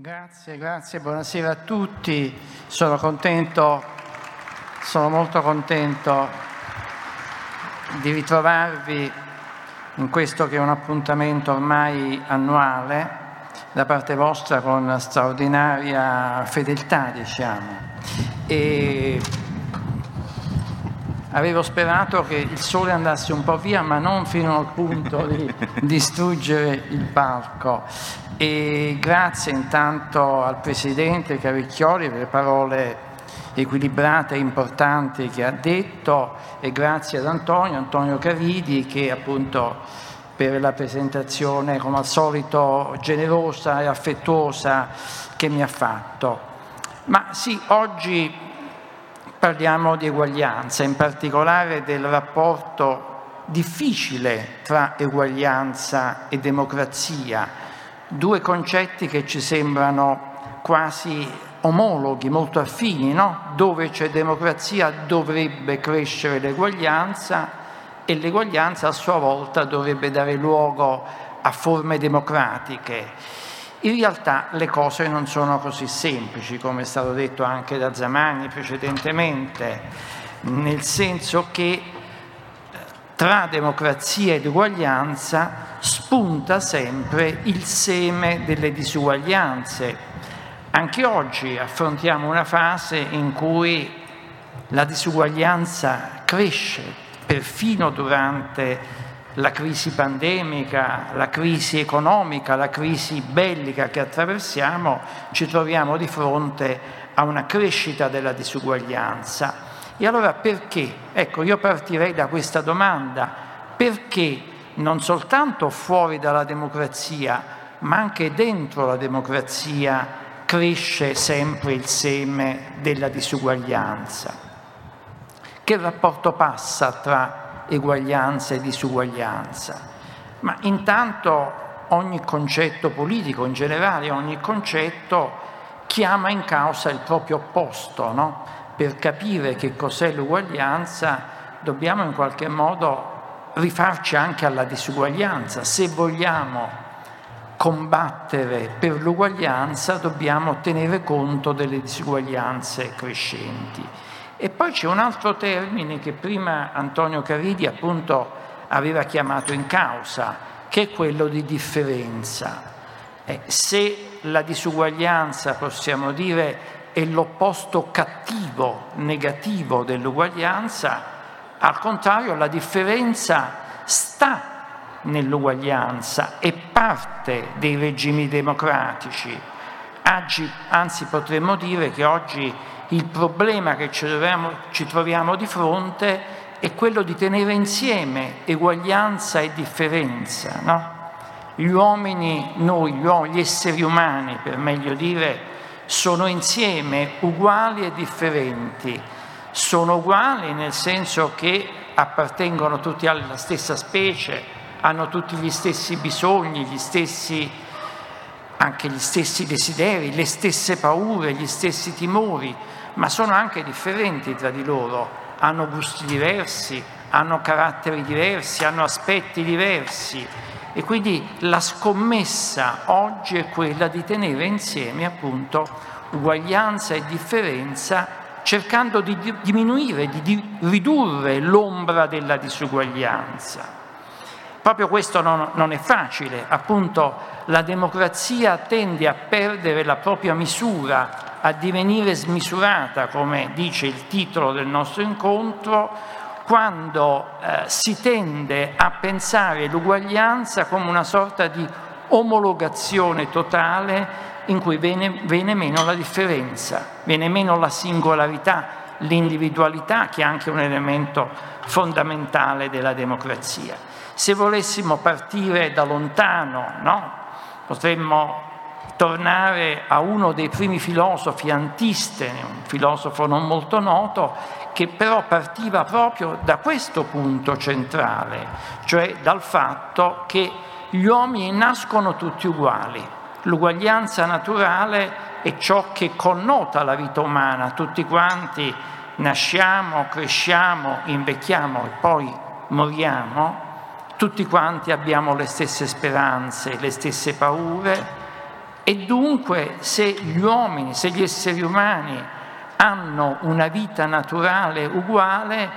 Grazie, grazie, buonasera a tutti. Sono contento, sono molto contento di ritrovarvi in questo che è un appuntamento ormai annuale da parte vostra con straordinaria fedeltà, diciamo. E avevo sperato che il sole andasse un po' via, ma non fino al punto di distruggere il palco. E grazie intanto al Presidente Cavicchioli per le parole equilibrate e importanti che ha detto e grazie ad Antonio, Antonio Caridi che appunto per la presentazione come al solito generosa e affettuosa che mi ha fatto. Ma sì, oggi parliamo di eguaglianza, in particolare del rapporto difficile tra eguaglianza e democrazia, due concetti che ci sembrano quasi omologhi, molto affini, no? Dove c'è democrazia dovrebbe crescere l'eguaglianza e l'eguaglianza a sua volta dovrebbe dare luogo a forme democratiche. In realtà le cose non sono così semplici, come è stato detto anche da Zamani precedentemente, nel senso che tra democrazia ed uguaglianza spunta sempre il seme delle disuguaglianze. Anche oggi affrontiamo una fase in cui la disuguaglianza cresce, perfino durante la crisi pandemica, la crisi economica, la crisi bellica che attraversiamo, ci troviamo di fronte a una crescita della disuguaglianza. E allora perché? Ecco, io partirei da questa domanda. Perché non soltanto fuori dalla democrazia, ma anche dentro la democrazia cresce sempre il seme della disuguaglianza? Che rapporto passa tra eguaglianza e disuguaglianza? Ma intanto ogni concetto politico, in generale ogni concetto, chiama in causa il proprio opposto. No? Per capire che cos'è l'uguaglianza dobbiamo in qualche modo rifarci anche alla disuguaglianza. Se vogliamo combattere per l'uguaglianza dobbiamo tenere conto delle disuguaglianze crescenti. E poi c'è un altro termine che prima Antonio Caridi appunto aveva chiamato in causa, che è quello di differenza. Eh, se la disuguaglianza, possiamo dire, è l'opposto cattivo, negativo dell'uguaglianza, al contrario la differenza sta nell'uguaglianza, è parte dei regimi democratici. Anzi potremmo dire che oggi il problema che ci, troviamo, ci troviamo di fronte è quello di tenere insieme eguaglianza e differenza. No? Gli uomini, noi, gli esseri umani, per meglio dire, sono insieme uguali e differenti. Sono uguali nel senso che appartengono tutti alla stessa specie, hanno tutti gli stessi bisogni, gli stessi, anche gli stessi desideri, le stesse paure, gli stessi timori, ma sono anche differenti tra di loro, hanno gusti diversi, hanno caratteri diversi, hanno aspetti diversi e quindi la scommessa oggi è quella di tenere insieme appunto uguaglianza e differenza cercando di diminuire, di ridurre l'ombra della disuguaglianza. Proprio questo non, non, è facile, appunto la democrazia tende a perdere la propria misura a divenire smisurata, come dice il titolo del nostro incontro, quando eh, si tende a pensare l'uguaglianza come una sorta di omologazione totale in cui viene, viene meno la differenza, viene meno la singolarità, l'individualità che è anche un elemento fondamentale della democrazia. Se volessimo partire da lontano, no? potremmo tornare a uno dei primi filosofi Antistene, un filosofo non molto noto, che però partiva proprio da questo punto centrale, cioè dal fatto che gli uomini nascono tutti uguali. L'uguaglianza naturale è ciò che connota la vita umana, tutti quanti nasciamo, cresciamo, invecchiamo e poi moriamo, tutti quanti abbiamo le stesse speranze, le stesse paure, E dunque se gli uomini, se gli esseri umani hanno una vita naturale uguale,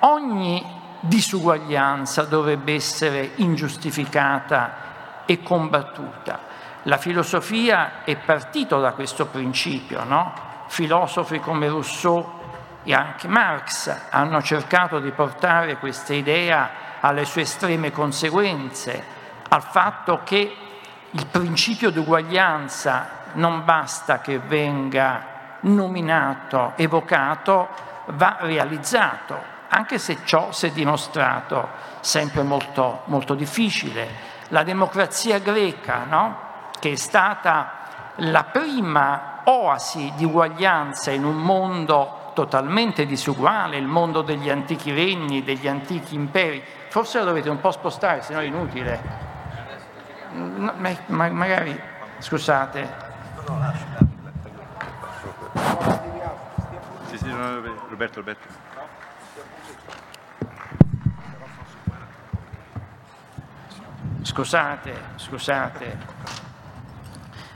ogni disuguaglianza dovrebbe essere ingiustificata e combattuta. La filosofia è partito da questo principio, no? Filosofi come Rousseau e anche Marx hanno cercato di portare questa idea alle sue estreme conseguenze, al fatto che il principio di uguaglianza non basta che venga nominato, evocato, va realizzato, anche se ciò si è dimostrato sempre molto, molto difficile. La democrazia greca, no? che è stata la prima oasi di uguaglianza in un mondo totalmente disuguale, il mondo degli antichi regni, degli antichi imperi. Forse lo dovete un po' spostare, se no è inutile. No, ma, magari, scusate. Sì, sì, Roberto, Roberto. Scusate, scusate.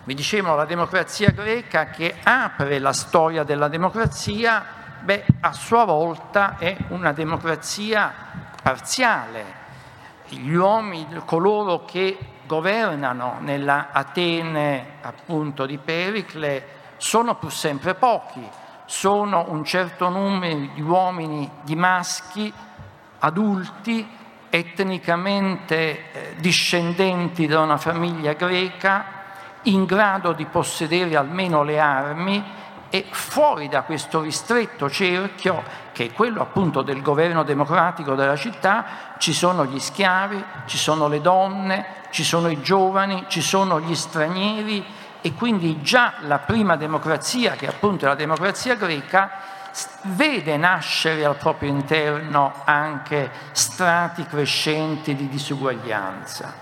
Vi dicevo la democrazia greca che apre la storia della democrazia, beh, a sua volta è una democrazia parziale. Gli uomini, coloro che governano nella Atene appunto di Pericle sono pur sempre pochi, sono un certo numero di uomini, di maschi, adulti, etnicamente eh, discendenti da una famiglia greca, in grado di possedere almeno le armi e fuori da questo ristretto cerchio, che è quello appunto del governo democratico della città, ci sono gli schiavi, ci sono le donne, ci sono i giovani, ci sono gli stranieri e quindi già la prima democrazia, che appunto è la democrazia greca, vede nascere al proprio interno anche strati crescenti di disuguaglianza.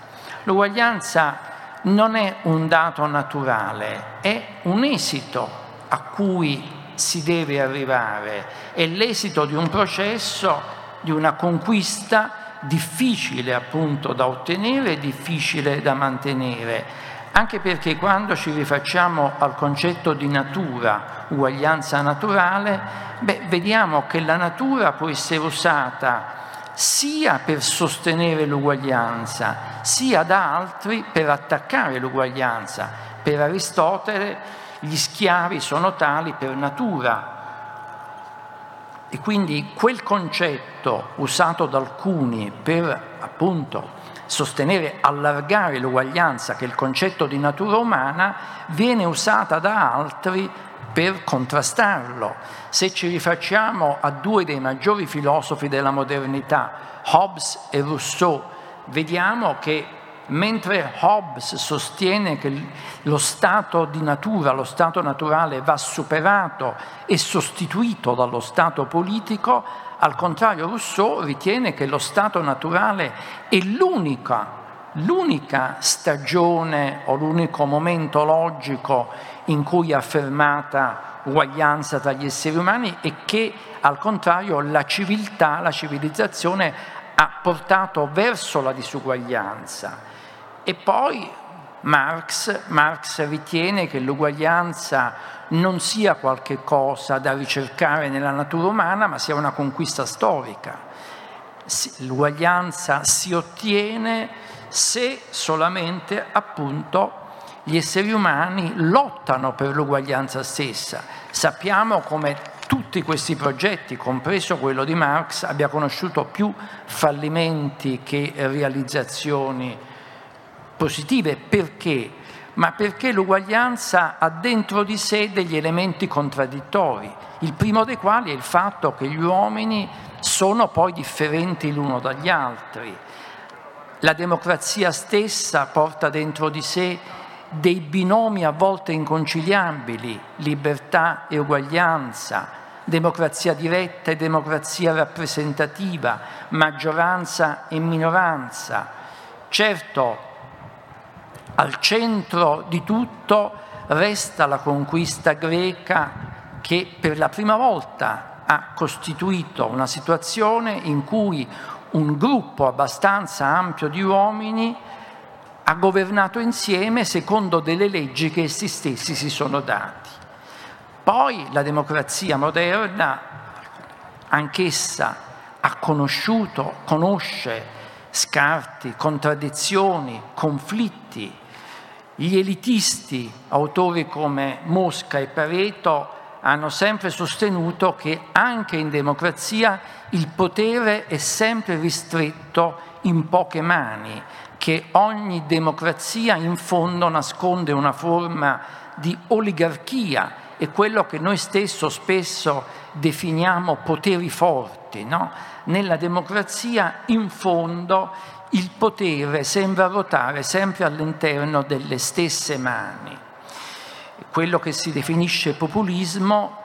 L'uguaglianza non è un dato naturale, è un esito a cui si deve arrivare, è l'esito di un processo, di una conquista difficile appunto da ottenere, difficile da mantenere, anche perché quando ci rifacciamo al concetto di natura, uguaglianza naturale, beh, vediamo che la natura può essere usata sia per sostenere l'uguaglianza, sia da altri per attaccare l'uguaglianza. Per Aristotele gli schiavi sono tali per natura. E quindi quel concetto usato da alcuni per appunto sostenere, allargare l'uguaglianza, che è il concetto di natura umana, viene usata da altri per contrastarlo. Se ci rifacciamo a due dei maggiori filosofi della modernità, Hobbes e Rousseau, vediamo che mentre Hobbes sostiene che lo stato di natura, lo stato naturale va superato e sostituito dallo stato politico, al contrario Rousseau ritiene che lo stato naturale è l'unica, l'unica stagione o l'unico momento logico in cui è affermata uguaglianza tra gli esseri umani e che al contrario la civiltà, la civilizzazione ha portato verso la disuguaglianza. E poi Marx, Marx ritiene che l'uguaglianza non sia qualcosa da ricercare nella natura umana, ma sia una conquista storica. L'uguaglianza si ottiene se solamente appunto gli esseri umani lottano per l'uguaglianza stessa. Sappiamo come tutti questi progetti, compreso quello di Marx, abbia conosciuto più fallimenti che realizzazioni positive. Perché? Ma perché l'uguaglianza ha dentro di sé degli elementi contraddittori, il primo dei quali è il fatto che gli uomini sono poi differenti l'uno dagli altri. La democrazia stessa porta dentro di sé dei binomi a volte inconciliabili, libertà e uguaglianza, democrazia diretta e democrazia rappresentativa, maggioranza e minoranza. Certo, al centro di tutto resta la conquista greca che per la prima volta ha costituito una situazione in cui un gruppo abbastanza ampio di uomini ha governato insieme secondo delle leggi che essi stessi si sono dati. Poi la democrazia moderna, anch'essa ha conosciuto, conosce scarti, contraddizioni, conflitti. Gli elitisti, autori come Mosca e Pareto, hanno sempre sostenuto che anche in democrazia il potere è sempre ristretto in poche mani, che ogni democrazia in fondo nasconde una forma di oligarchia e quello che noi stesso spesso definiamo poteri forti. No? Nella democrazia in fondo il potere sembra ruotare sempre all'interno delle stesse mani. Quello che si definisce populismo,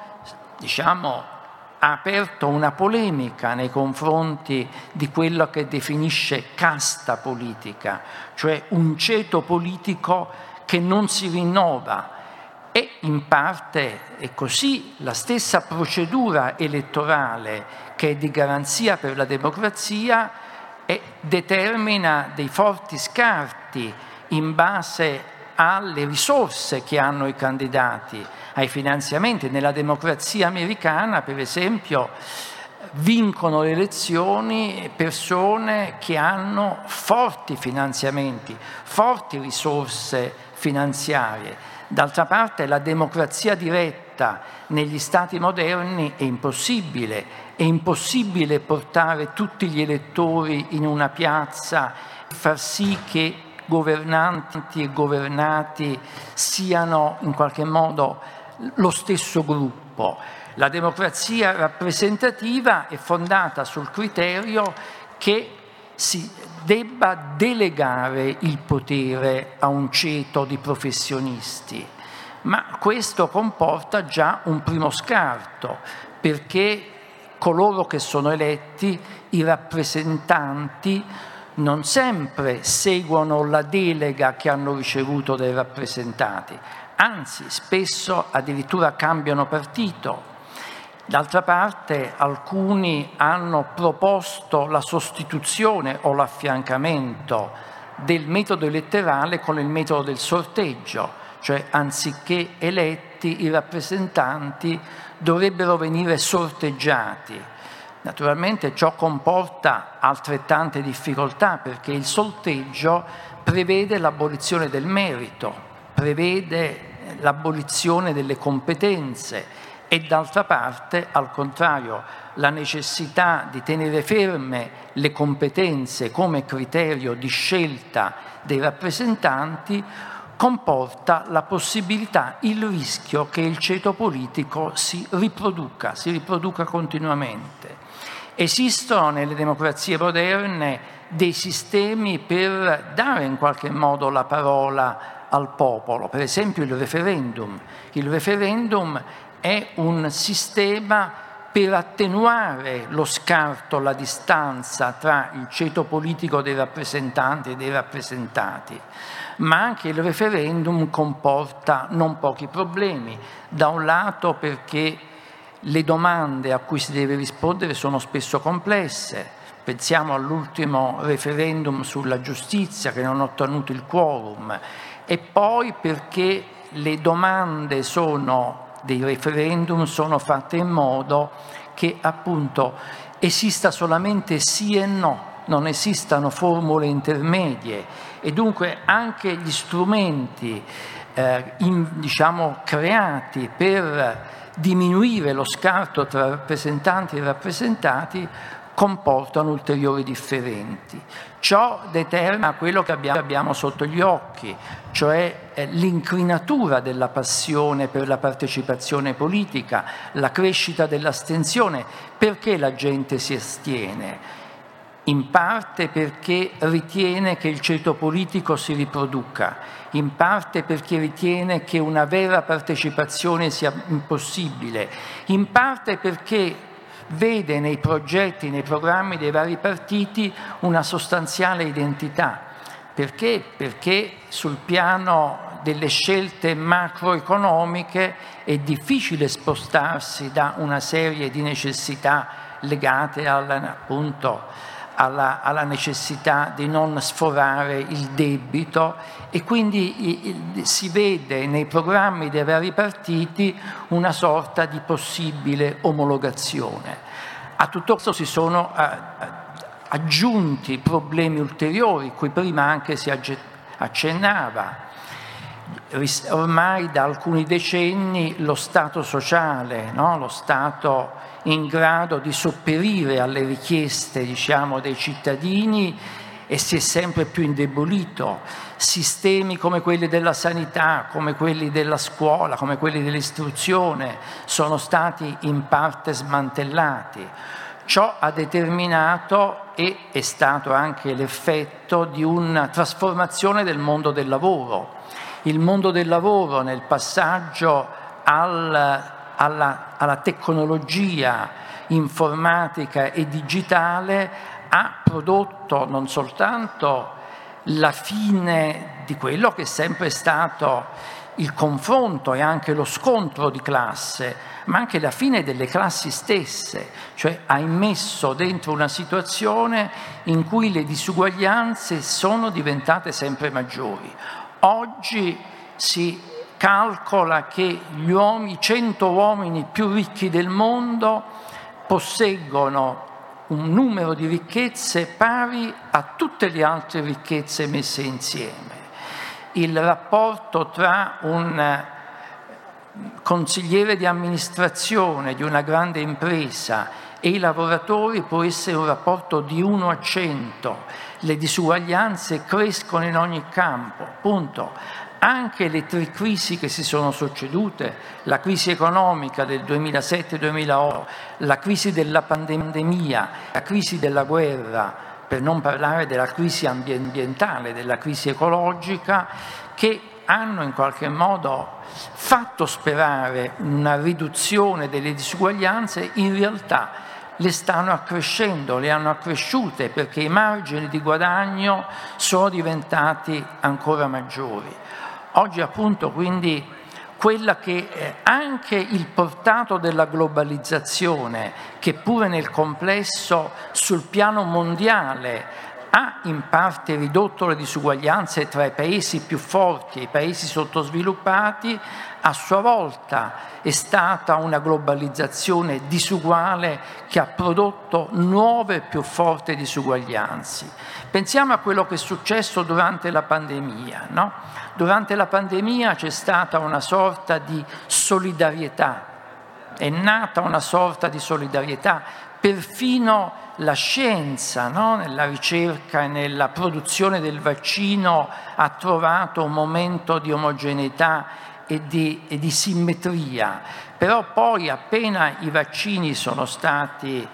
diciamo, ha aperto una polemica nei confronti di quello che definisce casta politica, cioè un ceto politico che non si rinnova, e in parte è così la stessa procedura elettorale che è di garanzia per la democrazia e determina dei forti scarti in base alle risorse che hanno i candidati, ai finanziamenti. Nella democrazia americana, per esempio, vincono le elezioni persone che hanno forti finanziamenti, forti risorse finanziarie D'altra parte la democrazia diretta negli stati moderni è impossibile, è impossibile portare tutti gli elettori in una piazza e far sì che governanti e governati siano in qualche modo lo stesso gruppo. La democrazia rappresentativa è fondata sul criterio che si debba delegare il potere a un ceto di professionisti, ma questo comporta già un primo scarto, perché coloro che sono eletti, i rappresentanti, non sempre seguono la delega che hanno ricevuto dai rappresentati, anzi spesso addirittura cambiano partito D'altra parte alcuni hanno proposto la sostituzione o l'affiancamento del metodo elettorale con il metodo del sorteggio, cioè anziché eletti i rappresentanti dovrebbero venire sorteggiati. Naturalmente ciò comporta altrettante difficoltà perché il sorteggio prevede l'abolizione del merito, prevede l'abolizione delle competenze e d'altra parte, al contrario, la necessità di tenere ferme le competenze come criterio di scelta dei rappresentanti comporta la possibilità, il rischio che il ceto politico si riproduca, si riproduca continuamente. Esistono nelle democrazie moderne dei sistemi per dare in qualche modo la parola al popolo, per esempio il referendum. Il referendum è un sistema per attenuare lo scarto, la distanza tra il ceto politico dei rappresentanti e dei rappresentati. Ma anche il referendum comporta non pochi problemi. Da un lato perché le domande a cui si deve rispondere sono spesso complesse. Pensiamo all'ultimo referendum sulla giustizia che non ha ottenuto il quorum e poi perché le domande sono dei referendum sono fatte in modo che appunto esista solamente sì e no, non esistano formule intermedie e dunque anche gli strumenti eh, in, diciamo, creati per diminuire lo scarto tra rappresentanti e rappresentati comportano ulteriori differenti. Ciò determina quello che abbiamo sotto gli occhi, cioè eh, l'inclinatura della passione per la partecipazione politica, la crescita dell'astensione. Perché la gente si astiene? In parte perché ritiene che il ceto politico si riproduca, in parte perché ritiene che una vera partecipazione sia impossibile, in parte perché vede nei progetti, nei programmi dei vari partiti una sostanziale identità. Perché? Perché sul piano delle scelte macroeconomiche è difficile spostarsi da una serie di necessità legate al, appunto, alla, alla, necessità di non sforare il debito e quindi si vede nei programmi dei vari partiti una sorta di possibile omologazione. A tutto questo si sono aggiunti problemi ulteriori, cui prima anche si accennava. Ormai da alcuni decenni lo Stato sociale, no? lo Stato in grado di sopperire alle richieste diciamo, dei cittadini e si è sempre più indebolito. Sistemi come quelli della sanità, come quelli della scuola, come quelli dell'istruzione sono stati in parte smantellati. Ciò ha determinato e è stato anche l'effetto di una trasformazione del mondo del lavoro. Il mondo del lavoro nel passaggio al alla, alla tecnologia informatica e digitale ha prodotto non soltanto la fine di quello che è sempre stato il confronto e anche lo scontro di classe, ma anche la fine delle classi stesse, cioè ha immesso dentro una situazione in cui le disuguaglianze sono diventate sempre maggiori. Oggi si calcola che gli uomini, 100 uomini più ricchi del mondo posseggono un numero di ricchezze pari a tutte le altre ricchezze messe insieme. Il rapporto tra un consigliere di amministrazione di una grande impresa e i lavoratori può essere un rapporto di 1 a 100. Le disuguaglianze crescono in ogni campo, punto anche le tre crisi che si sono succedute, la crisi economica del 2007-2008, la crisi della pandemia, la crisi della guerra, per non parlare della crisi ambientale, della crisi ecologica, che hanno in qualche modo fatto sperare una riduzione delle disuguaglianze, in realtà le stanno accrescendo, le hanno accresciute perché i margini di guadagno sono diventati ancora maggiori. Oggi appunto quindi quella che eh, anche il portato della globalizzazione, che pure nel complesso sul piano mondiale ha in parte ridotto le disuguaglianze tra i paesi più forti e i paesi sottosviluppati, a sua volta è stata una globalizzazione disuguale che ha prodotto nuove e più forti disuguaglianze. Pensiamo a quello che è successo durante la pandemia. No? Durante la pandemia c'è stata una sorta di solidarietà, è nata una sorta di solidarietà, perfino la scienza no? nella ricerca e nella produzione del vaccino ha trovato un momento di omogeneità e di, e di simmetria, però poi appena i vaccini sono stati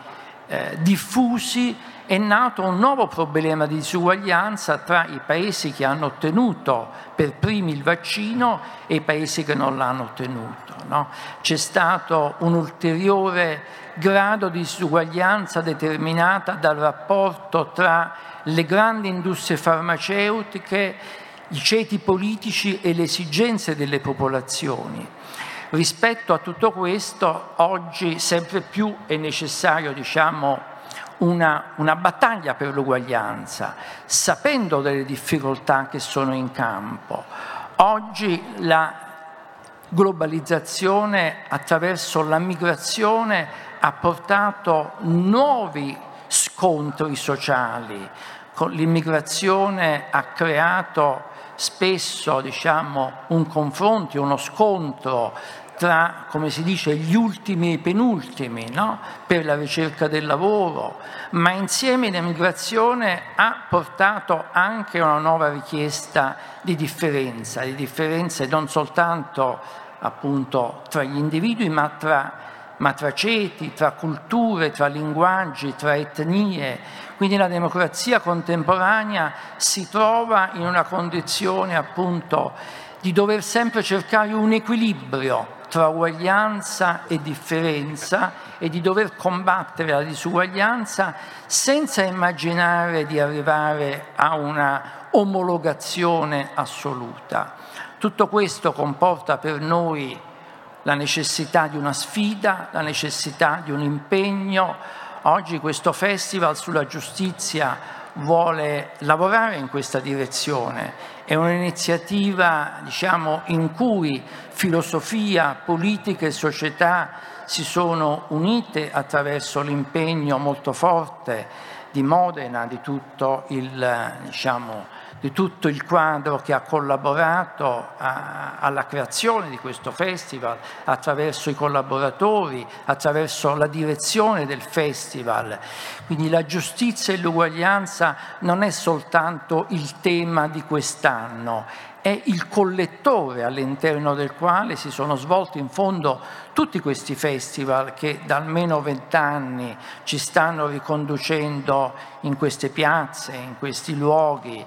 eh, diffusi è nato un nuovo problema di disuguaglianza tra i paesi che hanno ottenuto per primi il vaccino e i paesi che non l'hanno ottenuto. No? C'è stato un ulteriore grado di disuguaglianza determinata dal rapporto tra le grandi industrie farmaceutiche, i ceti politici e le esigenze delle popolazioni. Rispetto a tutto questo, oggi sempre più è necessario diciamo, una, una battaglia per l'uguaglianza, sapendo delle difficoltà che sono in campo. Oggi la globalizzazione attraverso la migrazione ha portato nuovi scontri sociali. L'immigrazione ha creato spesso diciamo, un confronto, uno scontro tra, come si dice, gli ultimi e i penultimi no? per la ricerca del lavoro, ma insieme l'emigrazione ha portato anche una nuova richiesta di differenza, di differenze non soltanto appunto tra gli individui, ma tra, ma tra ceti, tra culture, tra linguaggi, tra etnie. Quindi la democrazia contemporanea si trova in una condizione appunto di dover sempre cercare un equilibrio tra uguaglianza e differenza e di dover combattere la disuguaglianza senza immaginare di arrivare a una omologazione assoluta. Tutto questo comporta per noi la necessità di una sfida, la necessità di un impegno. Oggi questo festival sulla giustizia vuole lavorare in questa direzione. È un'iniziativa diciamo, in cui filosofia, politica e società si sono unite attraverso l'impegno molto forte di Modena, di tutto il, diciamo, di tutto il quadro che ha collaborato a, alla creazione di questo festival, attraverso i collaboratori, attraverso la direzione del festival. Quindi la giustizia e l'uguaglianza non è soltanto il tema di quest'anno, è il collettore all'interno del quale si sono svolti in fondo tutti questi festival che da almeno vent'anni ci stanno riconducendo in queste piazze, in questi luoghi.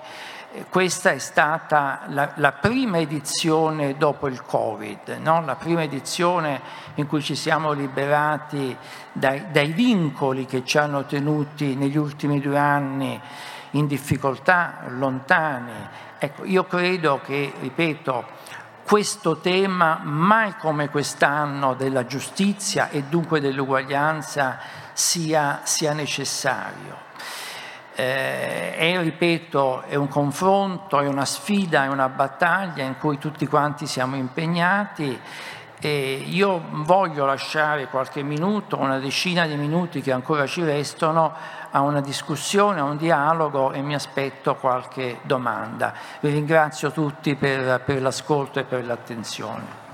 Questa è stata la, la prima edizione dopo il Covid, no? la prima edizione in cui ci siamo liberati dai, dai vincoli che ci hanno tenuti negli ultimi due anni in difficoltà, lontani. Ecco, io credo che, ripeto, questo tema, mai come quest'anno, della giustizia e dunque dell'uguaglianza sia, sia necessario. Eh, è, ripeto, è un confronto, è una sfida, è una battaglia in cui tutti quanti siamo impegnati e io voglio lasciare qualche minuto, una decina di minuti che ancora ci restano, a una discussione, a un dialogo e mi aspetto qualche domanda. Vi ringrazio tutti per, per l'ascolto e per l'attenzione.